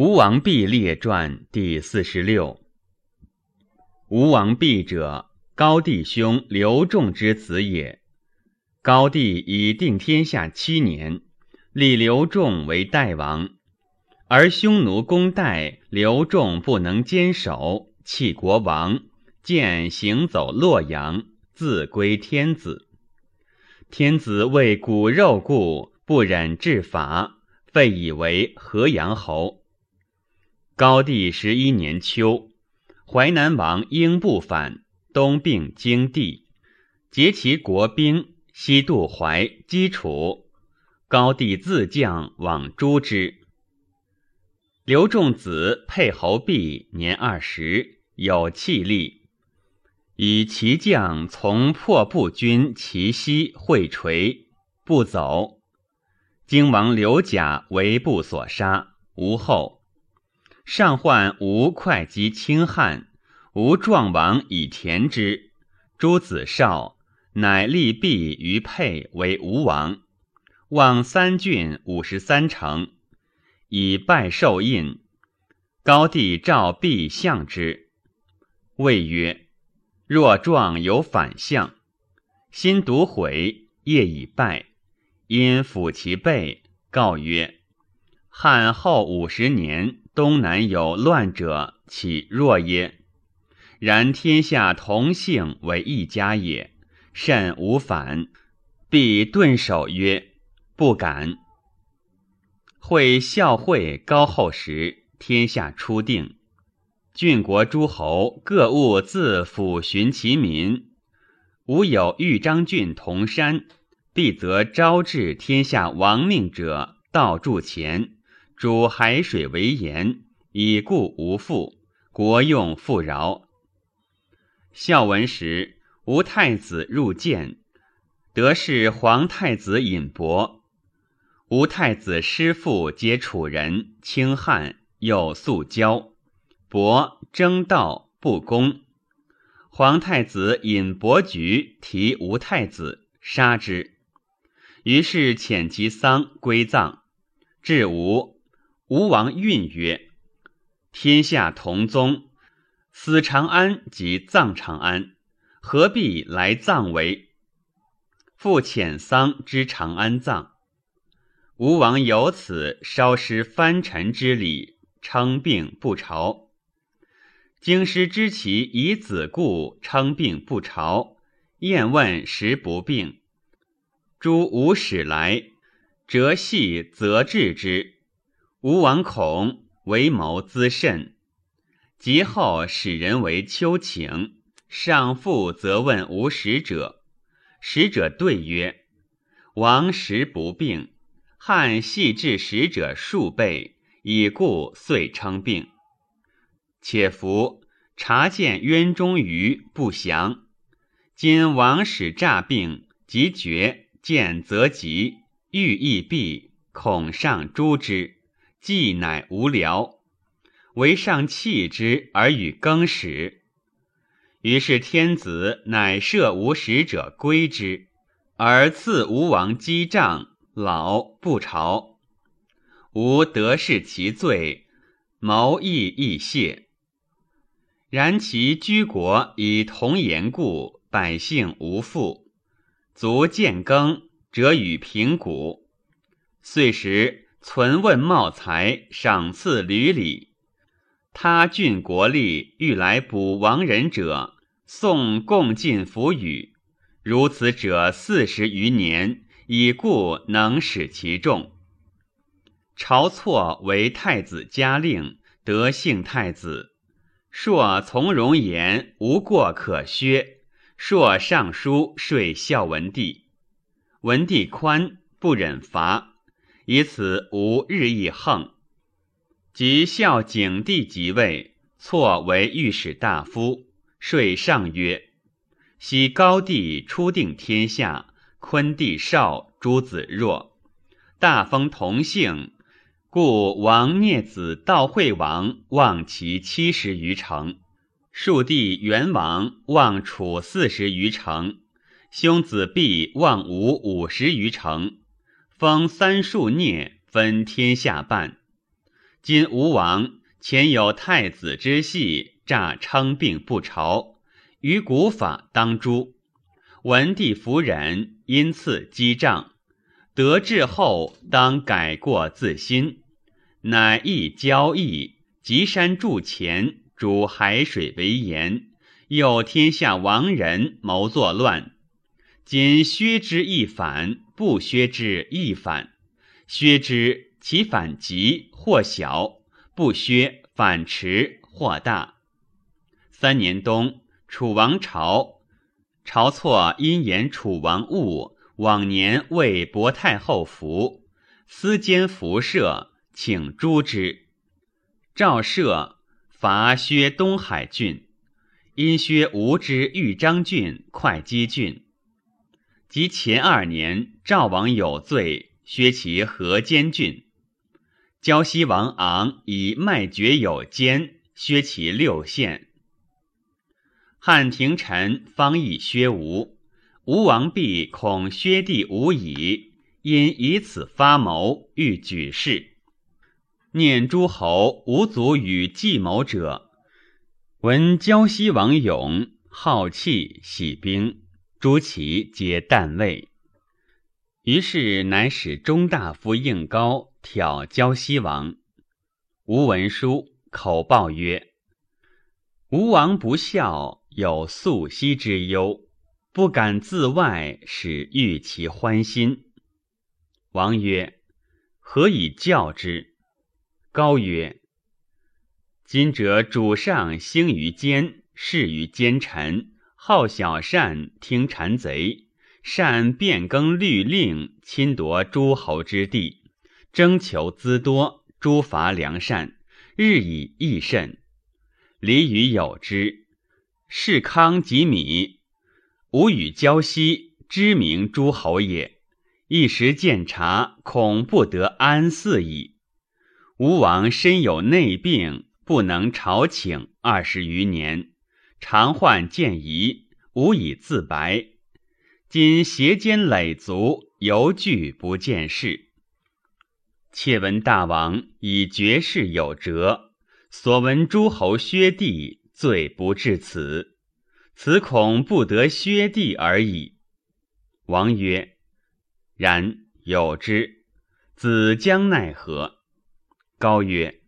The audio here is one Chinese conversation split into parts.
吴王毕列传第四十六。吴王毕者，高帝兄刘仲之子也。高帝以定天下七年，立刘仲为代王，而匈奴攻代，刘仲不能坚守，弃国王，见行走洛阳，自归天子。天子为骨肉故，不忍治伐，废以为河阳侯。高帝十一年秋，淮南王英不反，东并荆地，结其国兵，西渡淮，击楚。高帝自将往诛之。刘仲子沛侯毕年二十，有气力，以其将从破布军齐西会垂，不走。荆王刘贾为部所杀，无后。上患吴会稽轻汉，吴壮王以田之。诸子少，乃立毕于沛为吴王，望三郡五十三城，以拜受印。高帝召毕相之，谓曰：“若壮有反相，心独悔，业已败，因抚其背，告曰：‘汉后五十年。’”东南有乱者，岂弱耶？然天下同姓为一家也，甚无反。必顿首曰：“不敢。”会孝惠高后时，天下初定，郡国诸侯各务自抚寻其民。吾有豫章郡铜山，必则招致天下亡命者，道铸钱。主海水为盐，以故无父，国用富饶。孝文时，吴太子入见，得是皇太子尹伯。吴太子师父皆楚人，轻汉，又素交。伯争道不公，皇太子尹伯举提吴太子，杀之。于是遣其丧归葬，至吴。吴王运曰：“天下同宗，死长安即葬长安，何必来葬为？”复遣丧之长安葬。吴王由此稍失藩臣之礼，称病不朝。京师知其以子故，称病不朝。验问时不病。诸吴使来，折系则治之。吴王恐为谋滋甚，及后使人为丘请，上父则问吴使者，使者对曰：“王时不病，汉系治使者数倍，以故遂称病。且夫察见渊中鱼不祥，今王使诈病，即绝见则急，欲亦避，恐上诛之。”既乃无聊，为上弃之而与更始。于是天子乃赦吴使者归之，而赐吴王击杖，老不朝。吾得视其罪，谋亦亦谢。然其居国以同言故，百姓无复。卒见耕，者与平谷。岁时。存问茂才，赏赐屡礼。他郡国吏欲来补亡人者，宋共进服语。如此者四十余年，已故能使其众。晁错为太子嘉令，得姓太子。朔从容言，无过可削。朔上书说孝文帝，文帝宽，不忍罚。以此无日益横。及孝景帝即位，错为御史大夫，遂上曰：“昔高帝初定天下，昆帝少，诸子弱，大封同姓，故王聂子悼惠王望其七十余城，庶弟元王望楚四十余城，兄子毕望吴五十余城。”封三庶孽，分天下半。今吴王前有太子之系，诈称病不朝，于古法当诛。文帝夫人因赐击杖，得志后当改过自新，乃易交易，集山筑前，主海水为盐，诱天下亡人谋作乱。今削之亦反，不削之亦反。削之其反急或小，不削反迟或大。三年冬，楚王朝，朝错因言楚王误，往年为薄太后服，私兼辐射，请诛之。赵赦伐削东海郡，因削吴之豫章郡、会稽郡。及前二年，赵王有罪，削其河间郡；胶西王昂以卖爵有奸，削其六县。汉廷臣方议削吴，吴王必恐削地无已，因以此发谋，欲举事。念诸侯无足与计谋者，闻胶西王勇好气，喜兵。诸其皆旦位，于是乃使中大夫应高挑交西王。吴文书口报曰：“吴王不孝，有素息之忧，不敢自外，使欲其欢心。”王曰：“何以教之？”高曰：“今者主上兴于奸，事于奸臣。”好小善，听谗贼，善变更律令，侵夺诸侯之地，征求资多，诛伐良善，日以益甚。礼与有之，士康及米，吾与交西，知名诸侯也。一时见察，恐不得安肆矣。吴王身有内病，不能朝请二十余年。常患见疑，无以自白。今胁肩累足，犹惧不见事。窃闻大王以绝世有辙，所闻诸侯削地，罪不至此。此恐不得削地而已。王曰：“然有之，子将奈何？”高曰：“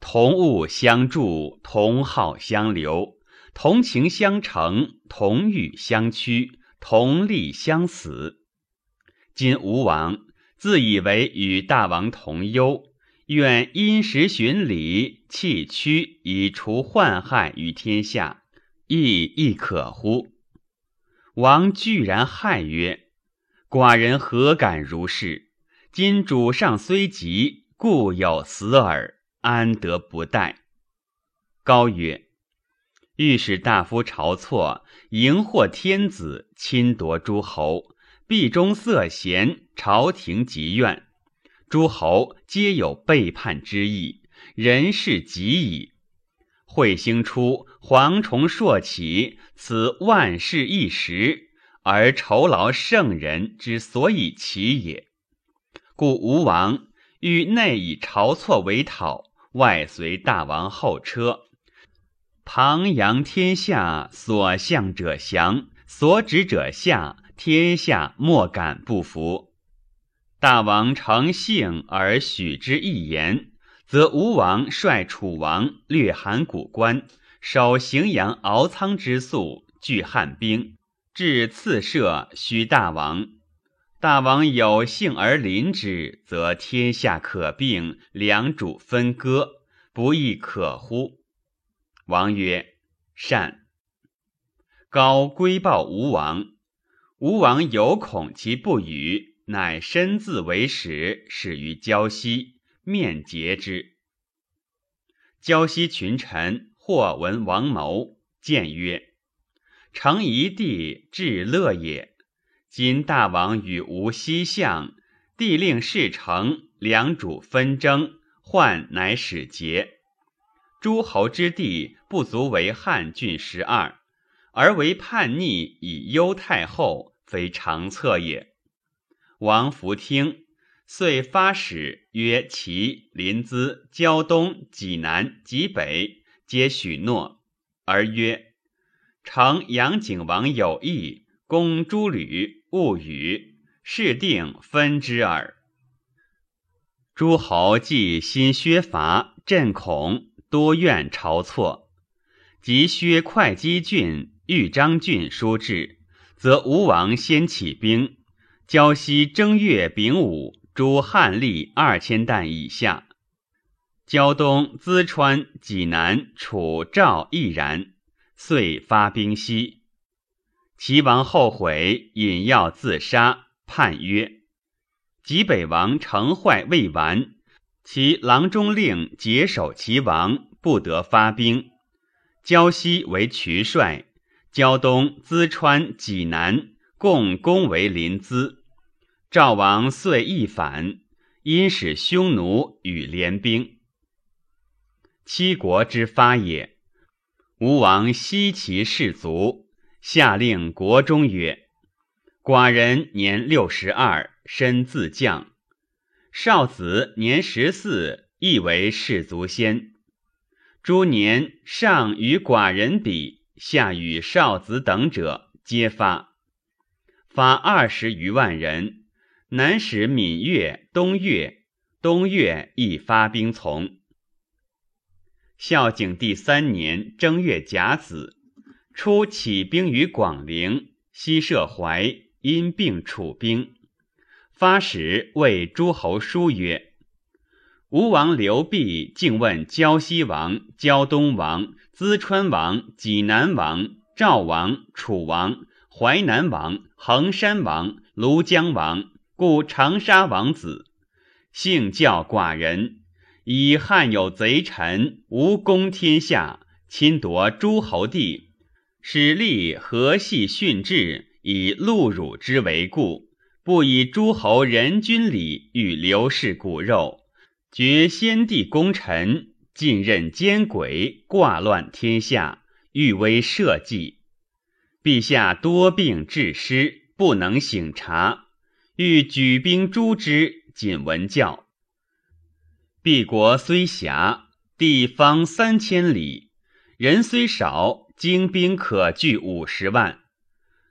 同物相助，同好相留。”同情相成，同欲相趋，同利相死。今吴王自以为与大王同忧，愿因时循礼，弃屈以除患害于天下，亦亦可乎？王居然骇曰：“寡人何敢如是？今主上虽急，故有死耳，安得不待？”高曰。御史大夫晁错迎获天子，侵夺诸侯，必中色贤，朝廷极怨，诸侯皆有背叛之意，人事极矣。彗星出，蝗虫朔起，此万事一时，而酬劳圣人之所以起也。故吴王欲内以晁错为讨，外随大王后车。旁扬天下，所向者降，所指者下，天下莫敢不服。大王诚信而许之一言，则吴王率楚王略函谷关，守荥阳敖仓之粟，拒汉兵，至次射，许大王。大王有幸而临之，则天下可并，两主分割，不亦可乎？王曰：“善。”高归报吴王，吴王有恐其不语，乃身自为使，使于胶西，面结之。胶西群臣或闻王谋，谏曰：“成一地，至乐也。今大王与吴西相，帝令事成，两主纷争，患乃使节。”诸侯之地不足为汉郡十二，而为叛逆以忧太后，非常策也。王弗听，遂发使曰：齐、临淄、胶东、济南、济北，皆许诺，而曰：诚杨景王有意，攻诸吕，勿与，事定分之耳。诸侯既心削伐，震恐，多怨晁错，及削会稽郡、豫章郡书至，则吴王先起兵，胶西正月丙午。诸汉吏二千石以下，胶东、淄川、济南、楚、赵亦然，遂发兵西。齐王后悔，引药自杀，叛曰：“济北王成坏未完，其郎中令解守齐王，不得发兵。胶西为渠帅，胶东、淄川、济南共攻为临淄。”赵王遂一反，因使匈奴与联兵。七国之发也。吴王悉其士卒，下令国中曰：“寡人年六十二，身自将；少子年十四，亦为士卒先。诸年上与寡人比，下与少子等者，皆发，发二十余万人。”南使闽越、东越，东越亦发兵从。孝景帝三年正月甲子，初起兵于广陵，西涉淮，因病楚兵。发使谓诸侯书曰：“吴王刘濞竟问胶西王、胶东王、淄川王、济南王、赵王、楚王、淮南王、衡山王、庐江王。”故长沙王子，幸教寡人，以汉有贼臣，无功天下，侵夺诸侯地，使立何系训制，以戮辱之为故，不以诸侯人君礼与刘氏骨肉，绝先帝功臣，尽任奸鬼，挂乱天下，欲为社稷。陛下多病致失，不能省察。欲举兵诛之，仅闻教。敝国虽狭，地方三千里，人虽少，精兵可聚五十万。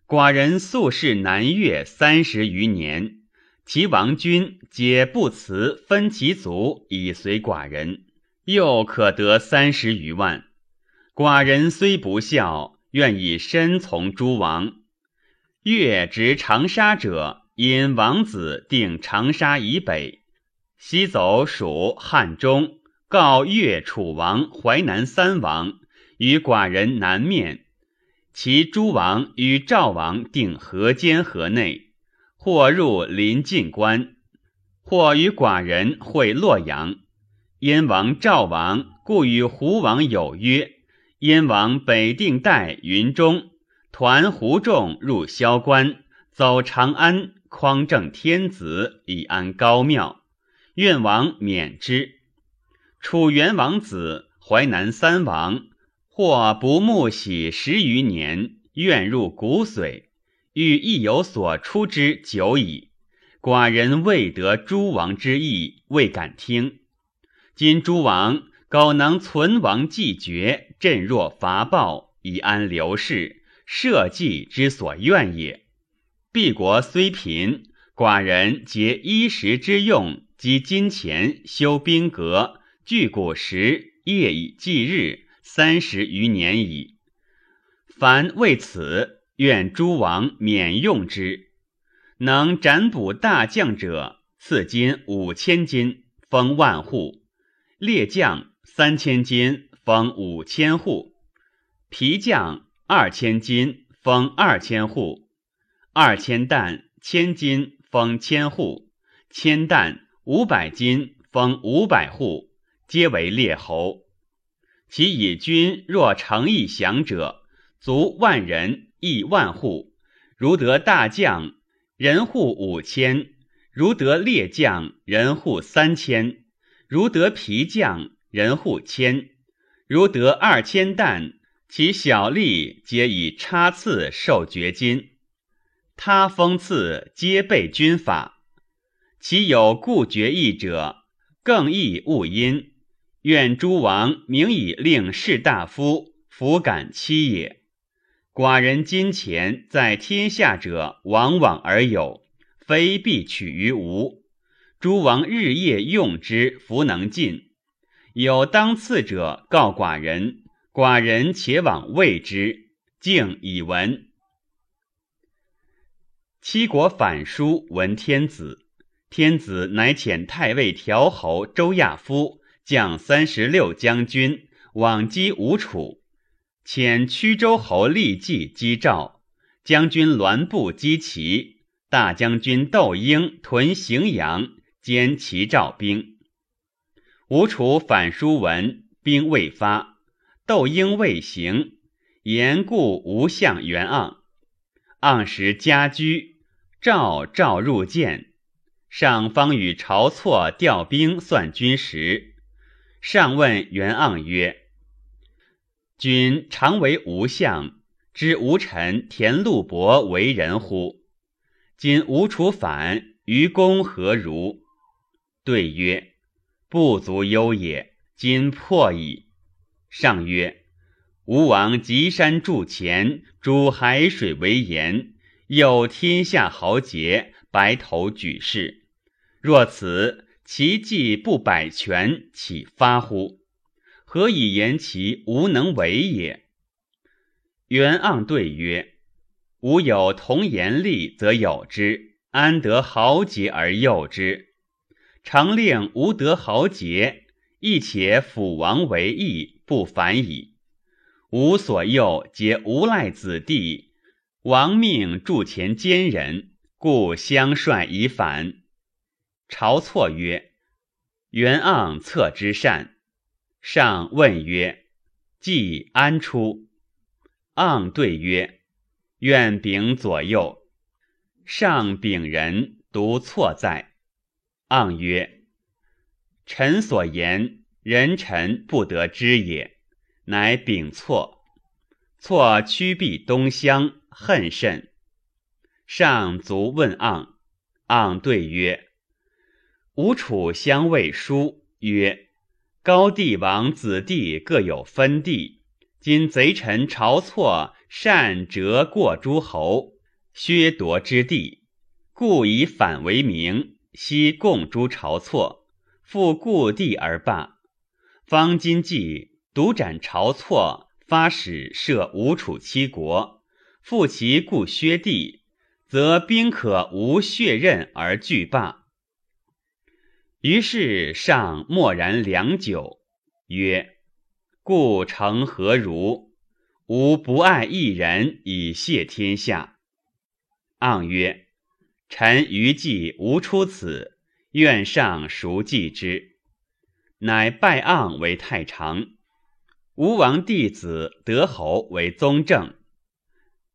寡人素视南越三十余年，其王君皆不辞分其族以随寡人，又可得三十余万。寡人虽不孝，愿以身从诸王。越执长沙者。因王子定长沙以北，西走属汉中，告越、楚王、淮南三王与寡人南面。其诸王与赵王定河间河内，或入临晋关，或与寡人会洛阳。燕王、赵王故与胡王有约。燕王北定代云中，团胡众入萧关，走长安。匡正天子以安高庙，愿王免之。楚元王子、淮南三王，或不慕喜十余年，愿入骨髓，欲亦有所出之久矣。寡人未得诸王之意，未敢听。今诸王苟能存亡继绝，振若伐暴，以安刘氏，社稷之所愿也。敝国虽贫，寡人竭衣食之用及金钱修兵革，聚古时，夜以继日，三十余年矣。凡为此，愿诸王免用之。能斩捕大将者，赐金五千金，封万户；列将三千金，封五千户；皮将二千金，封二千户。二千担千金封千户，千担五百金封五百户，皆为列侯。其以军若诚意降者，足万人，邑万户。如得大将，人户五千；如得列将，人户三千；如得皮将，人户千；如得二千担，其小吏皆以差赐受爵金。他封赐皆备军法，其有故决意者，更易勿因。愿诸王明以令士大夫弗敢欺也。寡人金钱在天下者，往往而有，非必取于无。诸王日夜用之，弗能尽。有当次者，告寡人，寡人且往谓之，敬以闻。七国反书闻天子，天子乃遣太尉调侯周亚夫将三十六将军往击吴楚，遣曲州侯立计击赵，将军栾布击齐，大将军窦婴屯荥阳，兼齐赵兵。吴楚反书闻，兵未发，窦婴未行，言故吴相袁盎，盎时家居。赵赵入见，上方与晁错调兵算军时，上问袁盎曰：“君常为吴相，知吴臣田禄伯为人乎？今吴楚反，于公何如？”对曰：“不足忧也。今破矣。”上曰：“吴王极山筑前，主海水为盐。”有天下豪杰，白头举事。若此，其计不百全，岂发乎？何以言其无能为也？袁盎对曰：“吾有同言利，则有之；安得豪杰而诱之？常令吾得豪杰，亦且辅王为义，不反矣。吾所诱，皆无赖子弟。”王命助前奸人，故相率以反。晁错曰：“袁盎策之善。”上问曰：“既安出？”盎对曰：“愿秉左右。”上秉人独错在。盎曰：“臣所言，人臣不得知也。乃秉错。错屈避东乡。”恨甚，上卒问盎，盎对曰：“吴楚相谓书曰：‘高帝王子弟各有分地，今贼臣晁错擅折过诸侯，削夺之地，故以反为名，悉共诛晁错，复故地而罢。方今计独斩晁错，发使设吴楚七国。’”复其故削地，则兵可无血刃而拒罢。于是上默然良久，曰：“故成何如？吾不爱一人以谢天下。”盎曰：“臣余计无出此，愿上熟记之。”乃拜盎为太常。吴王弟子德侯为宗正。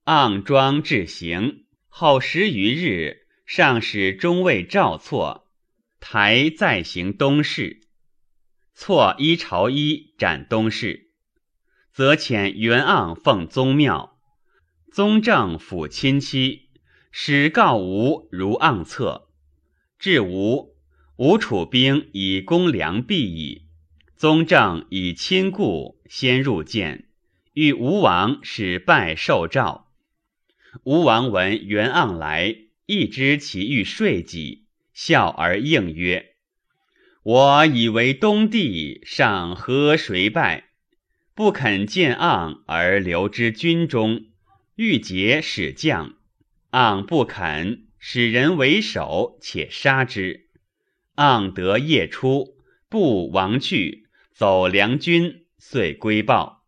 盎庄至行，后十余日，上使中尉赵错，台再行东市。错一朝衣斩东市，则遣袁盎奉宗庙。宗正抚亲戚，使告吴如盎策。至吴，吴楚兵以攻梁壁矣。宗正以亲故，先入见，欲吴王使拜受诏。吴王闻袁盎来，亦知其欲说己，笑而应曰：“我以为东帝，尚何谁拜？不肯见盎而留之军中，欲结使将。盎不肯，使人为首，且杀之。盎得夜出，不亡去，走梁军，遂归报。”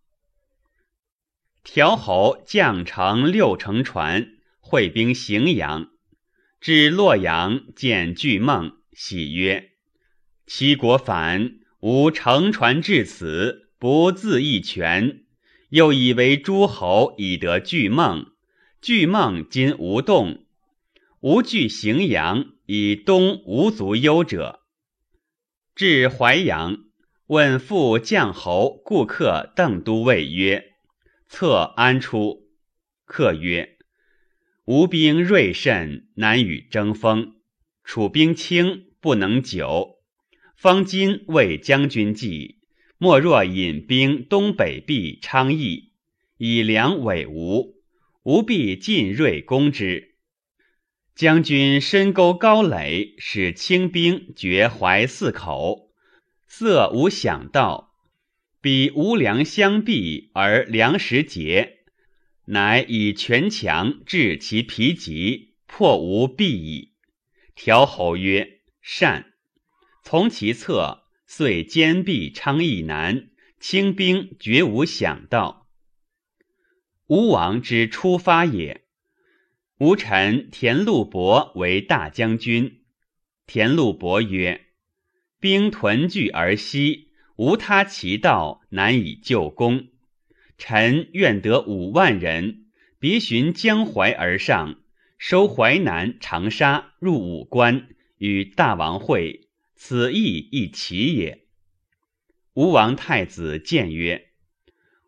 调侯将乘六乘船，会兵荥阳。至洛阳，见巨梦，喜曰：“七国反，吾乘船至此，不自一全。又以为诸侯以得巨梦，巨梦今无动。吾据荥阳，以东无足忧者。至淮阳，问副将侯顾客邓都尉曰。”策安出？客曰：“吴兵锐甚，难与争锋。楚兵轻，不能久。方今为将军计，莫若引兵东北壁昌邑，以粮委吴，吴必进锐攻之。将军深沟高垒，使清兵绝淮泗口，色无想道，彼无粮相避而粮食竭，乃以全强制其疲疾，破无避矣。调侯曰：“善。”从其策，遂坚壁昌邑南，清兵绝无响道。吴王之出发也。吴臣田禄伯为大将军。田禄伯曰：“兵屯聚而西，无他其道，难以救功。臣愿得五万人，别循江淮而上，收淮南、长沙，入武关，与大王会。此意亦奇也。”吴王太子谏曰：“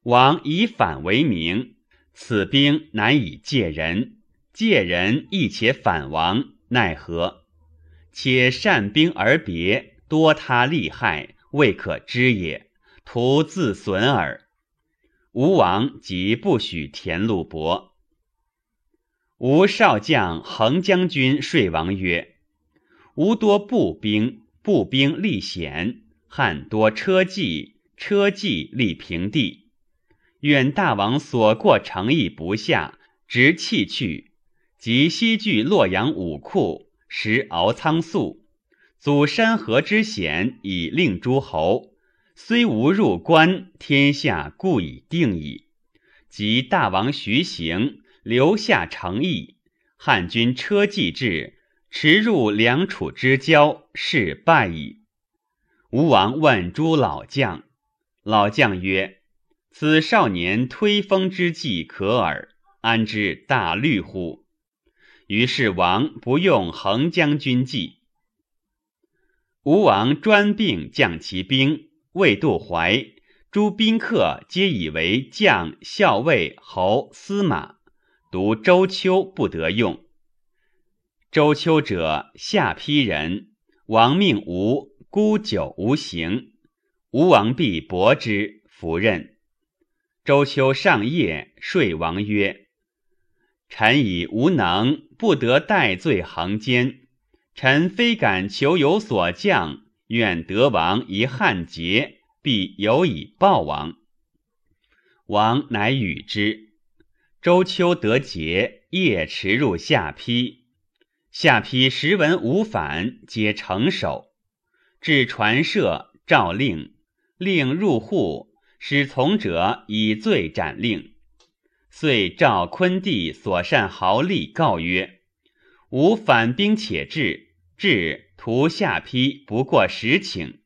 王以反为名，此兵难以借人。”借人亦且反王，奈何？且善兵而别，多他利害，未可知也。徒自损耳。吴王即不许田禄伯。吴少将横将军说王曰：“吴多步兵，步兵力险；汉多车骑，车骑力平地。愿大王所过城邑不下，直弃去。”及西据洛阳武库，食敖仓粟，阻山河之险，以令诸侯。虽无入关，天下故已定矣。及大王徐行，留下诚意，汉军车骑至，驰入梁楚之交，是败矣。吴王问诸老将，老将曰：“此少年推风之计可耳，安知大虑乎？”于是王不用横将军计。吴王专并将其兵，未渡淮，诸宾客皆以为将、校尉、侯、司马，独周丘不得用。周丘者，下邳人。王命吴孤久无行，吴王必薄之，弗任。周丘上夜，说王曰。臣以无能，不得戴罪行奸。臣非敢求有所降，愿得王一汉节，必有以报王。王乃与之。周秋得节，夜驰入下邳。下邳时闻无反，皆成守。至传舍，诏令，令入户，使从者以罪斩令。遂召昆弟所善豪吏告曰：“吾反兵且至，至图下邳不过十顷。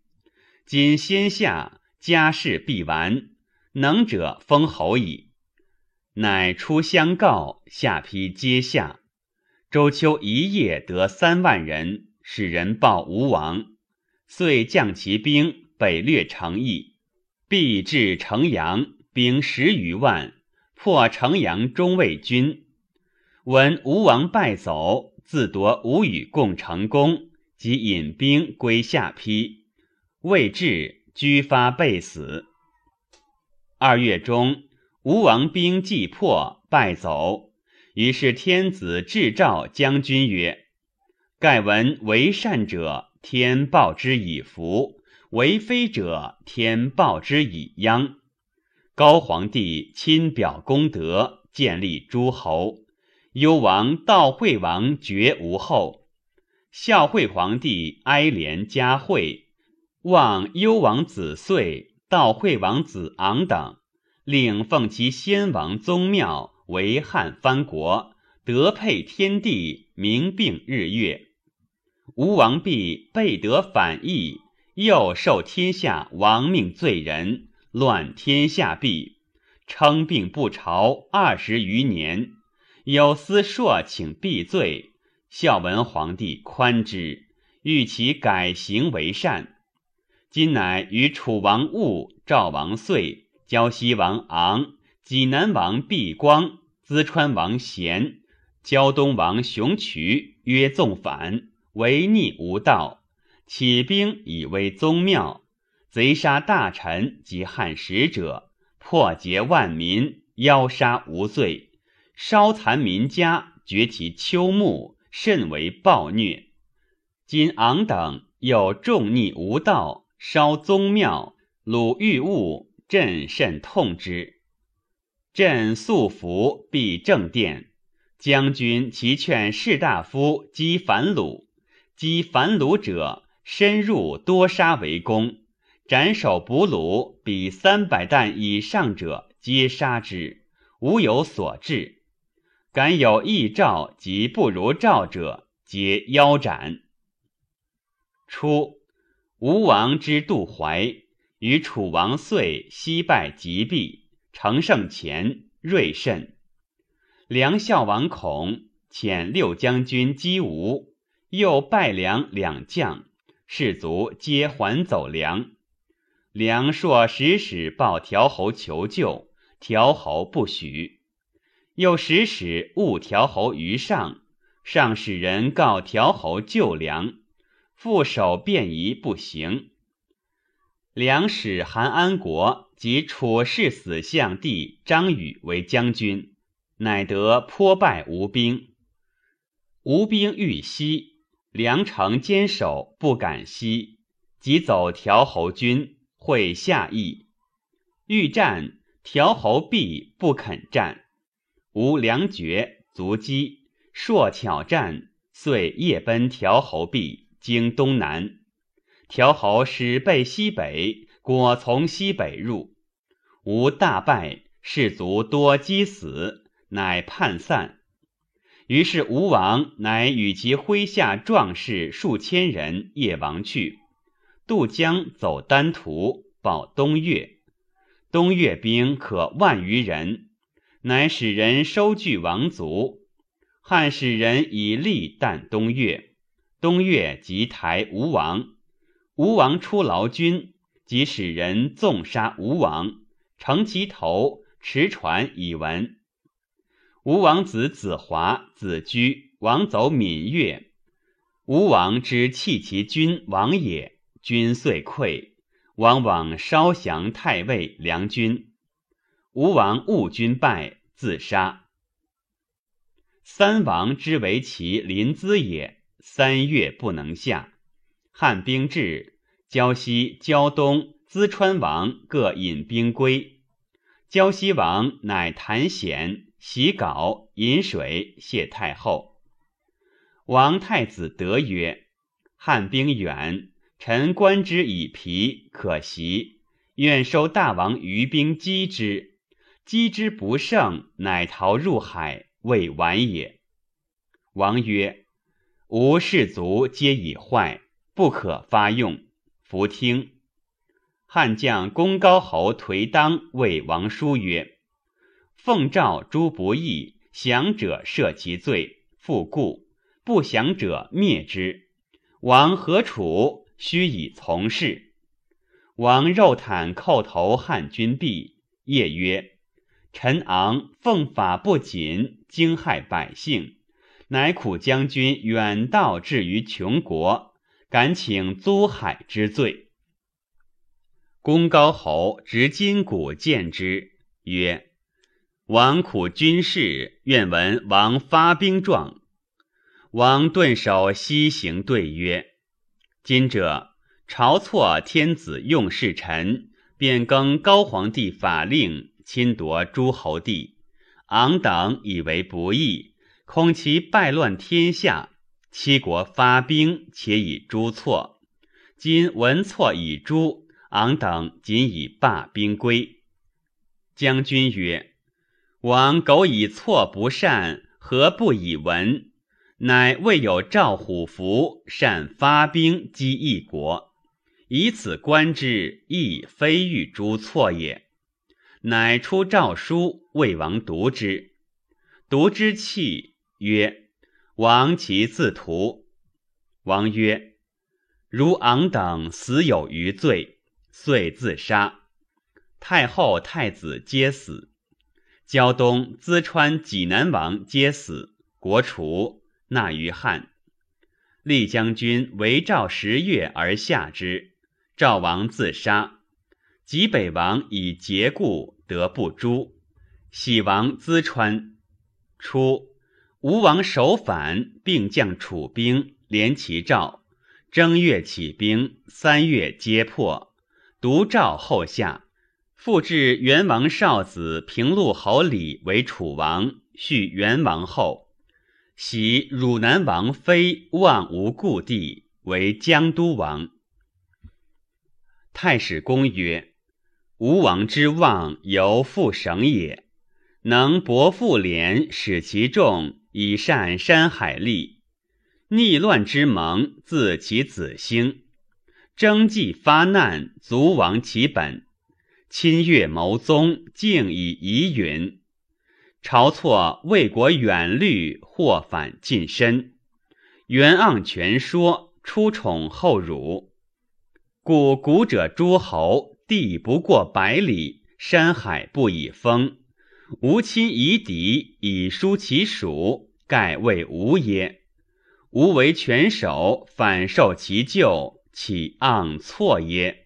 今先下，家事必完，能者封侯矣。”乃出相告，下邳皆下。周秋一夜得三万人，使人报吴王，遂将其兵北略成邑，必至城阳，兵十余万。破城阳中卫军，闻吴王败走，自夺吴与共成功，即引兵归下邳。未至，居发被死。二月中，吴王兵既破，败走。于是天子制诏将军曰：“盖闻为善者，天报之以福；为非者，天报之以殃。”高皇帝亲表功德，建立诸侯。幽王、悼惠王绝无后。孝惠皇帝哀怜嘉惠，望幽王子遂、悼惠王子昂等，令奉其先王宗庙为汉藩国，德配天地，明并日月。吴王必备得反义，又受天下亡命罪人。乱天下弊，称病不朝二十余年。有司朔请避罪，孝文皇帝宽之，欲其改行为善。今乃与楚王兀、赵王遂、胶西王昂、济南王毕光、淄川王贤、胶东王熊渠曰纵反，违逆无道，起兵以为宗庙，贼杀大臣及汉使者，破劫万民，妖杀无罪，烧残民家，掘其丘墓，甚为暴虐。今昂等又重逆无道，烧宗庙，掳玉物，朕甚痛之。朕素服必正殿，将军齐劝士大夫击反虏，击反虏者，深入多杀为功，斩首捕虏，比三百担以上者，皆杀之，无有所至。敢有异诏及不如诏者，皆腰斩。初，吴王之杜怀，与楚王遂西败吉壁。乘胜前锐甚，梁孝王恐，遣六将军击吴，又败梁两将，士卒皆还走梁。梁朔使使报条侯求救，条侯不许。又使使误条侯于上，上使人告条侯救梁，副手便宜不行。梁使韩安国。及楚氏死相弟张宇为将军，乃得颇败吴兵。吴兵欲西，梁城坚守，不敢西，即走条侯军，会下邑。欲战，条侯必不肯战。吴良绝，卒击，朔巧战，遂夜奔条侯壁，经东南。条侯使备西北，果从西北入。吴大败，士卒多击死，乃叛散。于是吴王乃与其麾下壮士数千人夜亡去，渡江走丹徒，保东越。东越兵可万余人，乃使人收据王族。汉使人以利旦东越，东越即台吴王。吴王出劳军，即使人纵杀吴王。乘其头，持传以闻。吴王子子华、子居王走闽越，吴王之弃其君王也，君遂溃。王往稍降太尉、梁军。吴王误军败，自杀。三王之为其临淄也，三月不能下。汉兵至，胶西、胶东、淄川王各引兵归。胶西王乃谭显洗稿饮水谢太后。王太子德曰：“汉兵远，臣观之以疲，可袭。愿收大王余兵击之。击之不胜，乃逃入海，未晚也。”王曰：“吾士卒皆已坏，不可发用。”弗听。汉将公高侯颓当谓王叔曰：“奉诏诸不义，降者赦其罪，复故；不降者灭之。王何处？须以从事。”王肉袒叩头，汉军毕，夜曰：“陈昂奉法不谨，惊害百姓，乃苦将军远道至于穷国，敢请租海之罪。”公高侯执金鼓见之，曰：“王苦军事，愿闻王发兵状。”王顿首西行，对曰：“今者朝错天子用事臣，变更高皇帝法令，侵夺诸侯地，昂等以为不义，恐其败乱天下。七国发兵，且以诛错。今闻错以诛。”昂等仅以罢兵归。将军曰：“王苟以错不善，何不以闻？乃未有赵虎符，善发兵击一国，以此观之，亦非欲诛错也。乃出诏书，魏王读之。读之泣曰：‘王其自图。’王曰：‘如昂等死有余罪。’遂自杀，太后、太子皆死，胶东、淄川、济南王皆死，国除，纳于汉。厉将军围赵十月而下之，赵王自杀。济北王以节故得不诛。喜王淄川。初，吴王首反，并将楚兵，连其赵。正月起兵，三月皆破。独赵后下。复置元王少子平陆侯李为楚王，续元王后。喜汝南王妃望无故地为江都王。太史公曰：吴王之望由复省也，能薄复廉，使其众以善山海利。逆乱之盟，自其子兴；征际发难，卒亡其本。侵越谋宗，竟以疑云。晁错为国远虑，或反近身。袁盎全说，出宠后辱。故古者诸侯，地不过百里，山海不以封。吾亲夷敌，以疏其属，盖谓吾也？吾为权守，反受其咎，岂盎错耶？